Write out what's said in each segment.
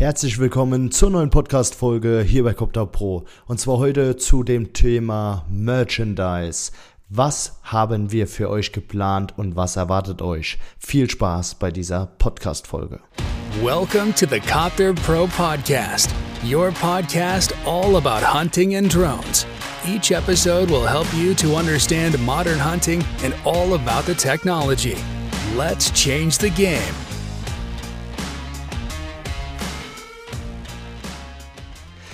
Herzlich willkommen zur neuen Podcast-Folge hier bei Copter Pro. Und zwar heute zu dem Thema Merchandise. Was haben wir für euch geplant und was erwartet euch? Viel Spaß bei dieser Podcast-Folge. Welcome to the Copter Pro Podcast, your podcast all about hunting and drones. Each episode will help you to understand modern hunting and all about the technology. Let's change the game.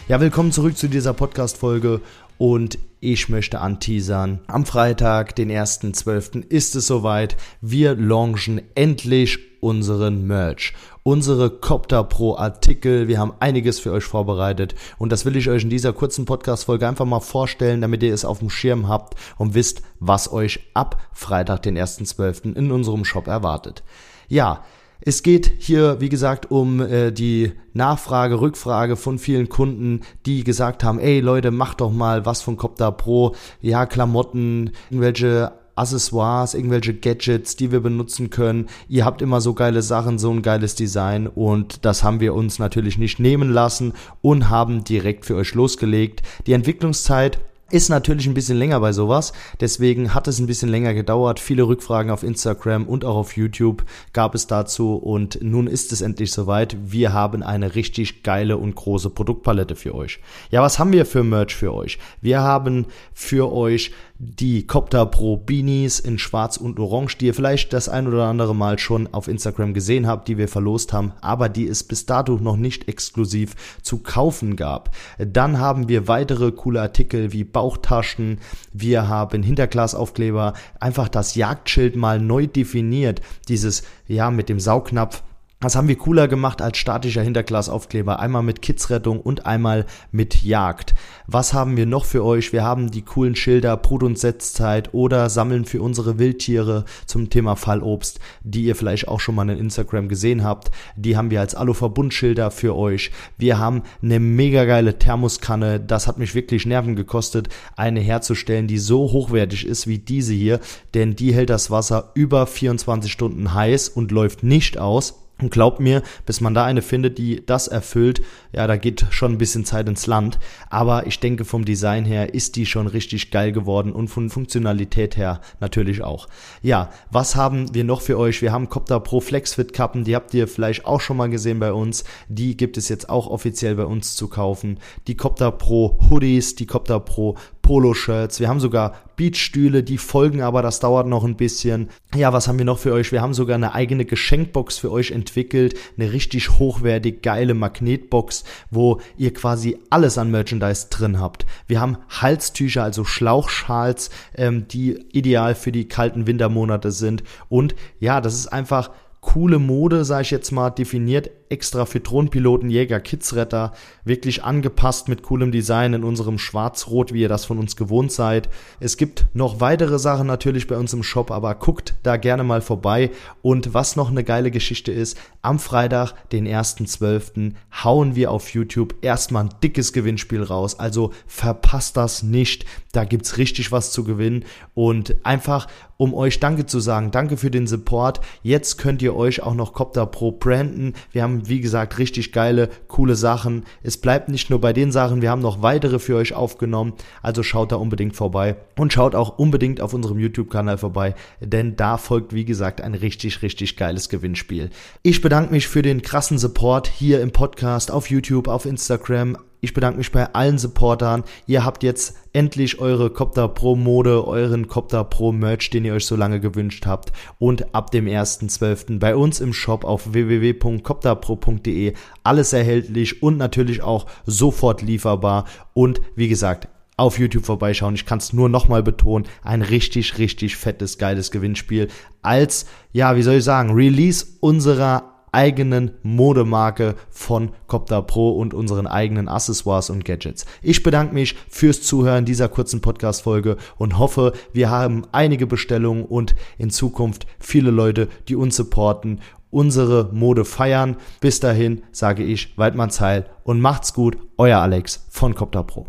Ja, willkommen zurück zu dieser Podcast-Folge und ich möchte anteasern. Am Freitag, den 1.12. ist es soweit. Wir launchen endlich unseren Merch. Unsere Copter Pro Artikel. Wir haben einiges für euch vorbereitet und das will ich euch in dieser kurzen Podcast-Folge einfach mal vorstellen, damit ihr es auf dem Schirm habt und wisst, was euch ab Freitag, den 1.12. in unserem Shop erwartet. Ja, es geht hier, wie gesagt, um äh, die Nachfrage, Rückfrage von vielen Kunden, die gesagt haben, ey Leute, macht doch mal was von Copter Pro. Ja, Klamotten, irgendwelche Accessoires, irgendwelche Gadgets, die wir benutzen können. Ihr habt immer so geile Sachen, so ein geiles Design und das haben wir uns natürlich nicht nehmen lassen und haben direkt für euch losgelegt. Die Entwicklungszeit ist natürlich ein bisschen länger bei sowas, deswegen hat es ein bisschen länger gedauert. Viele Rückfragen auf Instagram und auch auf YouTube gab es dazu und nun ist es endlich soweit. Wir haben eine richtig geile und große Produktpalette für euch. Ja, was haben wir für Merch für euch? Wir haben für euch die Copter Pro Beanies in schwarz und orange, die ihr vielleicht das ein oder andere Mal schon auf Instagram gesehen habt, die wir verlost haben, aber die es bis dato noch nicht exklusiv zu kaufen gab. Dann haben wir weitere coole Artikel wie Bauchtaschen, wir haben Hinterglasaufkleber, einfach das Jagdschild mal neu definiert, dieses ja mit dem Saugnapf das haben wir cooler gemacht als statischer Hinterglasaufkleber. Einmal mit Kidsrettung und einmal mit Jagd. Was haben wir noch für euch? Wir haben die coolen Schilder Brut- und Setzzeit oder Sammeln für unsere Wildtiere zum Thema Fallobst, die ihr vielleicht auch schon mal in Instagram gesehen habt. Die haben wir als Alu-Verbundschilder für euch. Wir haben eine mega geile Thermoskanne. Das hat mich wirklich Nerven gekostet, eine herzustellen, die so hochwertig ist wie diese hier. Denn die hält das Wasser über 24 Stunden heiß und läuft nicht aus. Und glaubt mir, bis man da eine findet, die das erfüllt, ja, da geht schon ein bisschen Zeit ins Land. Aber ich denke, vom Design her ist die schon richtig geil geworden und von Funktionalität her natürlich auch. Ja, was haben wir noch für euch? Wir haben Copter Pro Flexfit Kappen, die habt ihr vielleicht auch schon mal gesehen bei uns. Die gibt es jetzt auch offiziell bei uns zu kaufen. Die Copter Pro Hoodies, die Copter Pro Poloshirts. Wir haben sogar Beachstühle, die folgen, aber das dauert noch ein bisschen. Ja, was haben wir noch für euch? Wir haben sogar eine eigene Geschenkbox für euch entwickelt. Eine richtig hochwertig geile Magnetbox, wo ihr quasi alles an Merchandise drin habt. Wir haben Halstücher, also Schlauchschals, ähm, die ideal für die kalten Wintermonate sind. Und ja, das ist einfach coole Mode, sage ich jetzt mal, definiert extra für Drohnenpiloten, Jäger, Kidsretter, wirklich angepasst mit coolem Design in unserem Schwarz-Rot, wie ihr das von uns gewohnt seid. Es gibt noch weitere Sachen natürlich bei uns im Shop, aber guckt da gerne mal vorbei. Und was noch eine geile Geschichte ist, am Freitag, den 1.12., hauen wir auf YouTube erstmal ein dickes Gewinnspiel raus. Also verpasst das nicht. Da gibt's richtig was zu gewinnen. Und einfach, um euch Danke zu sagen, danke für den Support. Jetzt könnt ihr euch auch noch Copter Pro branden. Wir haben wie gesagt, richtig geile, coole Sachen. Es bleibt nicht nur bei den Sachen, wir haben noch weitere für euch aufgenommen. Also schaut da unbedingt vorbei und schaut auch unbedingt auf unserem YouTube-Kanal vorbei, denn da folgt, wie gesagt, ein richtig, richtig geiles Gewinnspiel. Ich bedanke mich für den krassen Support hier im Podcast, auf YouTube, auf Instagram, ich bedanke mich bei allen Supportern. Ihr habt jetzt endlich eure Copter Pro Mode, euren Copter Pro Merch, den ihr euch so lange gewünscht habt. Und ab dem 1.12. bei uns im Shop auf www.copterpro.de alles erhältlich und natürlich auch sofort lieferbar. Und wie gesagt, auf YouTube vorbeischauen. Ich kann es nur nochmal betonen. Ein richtig, richtig fettes, geiles Gewinnspiel. Als, ja, wie soll ich sagen, Release unserer eigenen Modemarke von Copter Pro und unseren eigenen Accessoires und Gadgets. Ich bedanke mich fürs Zuhören dieser kurzen Podcast-Folge und hoffe, wir haben einige Bestellungen und in Zukunft viele Leute, die uns supporten, unsere Mode feiern. Bis dahin sage ich Waldmanns Heil und macht's gut, euer Alex von Copter Pro.